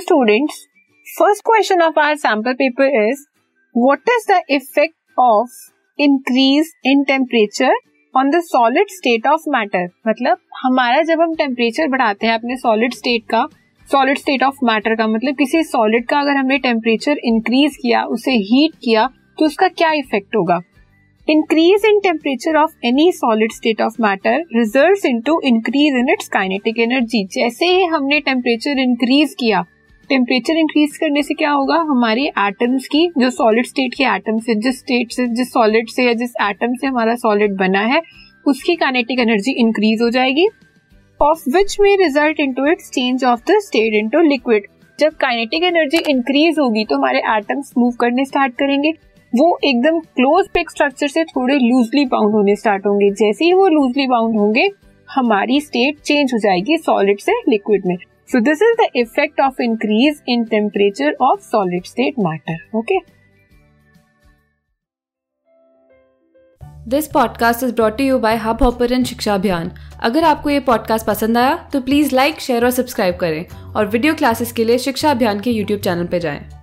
students, first question of our sample paper is what is the effect of increase in temperature on the solid state of matter? मतलब हमारा जब हम temperature बढ़ाते हैं अपने solid state का solid state of matter का मतलब किसी सॉलिड का अगर हमने टेम्परेचर इंक्रीज किया उसे हीट किया तो उसका क्या इफ़ेक्ट होगा? Increase in temperature of any solid state of matter result in to increase in its kinetic energy जैसे ही हमने टेम्परेचर इंक्रीज किया टेम्परेचर इंक्रीज करने से क्या होगा? हमारे एटम्स की, जो सॉलिड स्टेट के एटम्स है, जिस स्टेट से, जिस सॉलिड से या जिस एटम से हमारा सॉलिड बना है, उसकी काइनेटिक एनर्जी इंक्रीज हो जाएगी ऑफ़ विच में result in to its change of the state in to liquid जब काइनेटिक एनर्जी इंक्रीज होगी तो हमारे एटम्स मूव करने स्टार्ट करेंगे। वो एकदम क्लोज पिक स्ट्रक्चर से थोड़े लूजली बाउंड होने स्टार्ट होंगे। जैसे ही वो लूजली बाउंड होंगे हमारी स्टेट चेंज हो जाएगी सॉलिड से लिक्विड में. So this is the effect of increase in temperature of solid state matter okay this podcast is brought you by Hubhopper Shiksha Abhiyan अगर आपको ये पॉडकास्ट पसंद आया तो प्लीज़ लाइक शेयर और सब्सक्राइब करें और वीडियो क्लासेस के लिए शिक्षा अभियान के यूट्यूब चैनल पर जाएँ।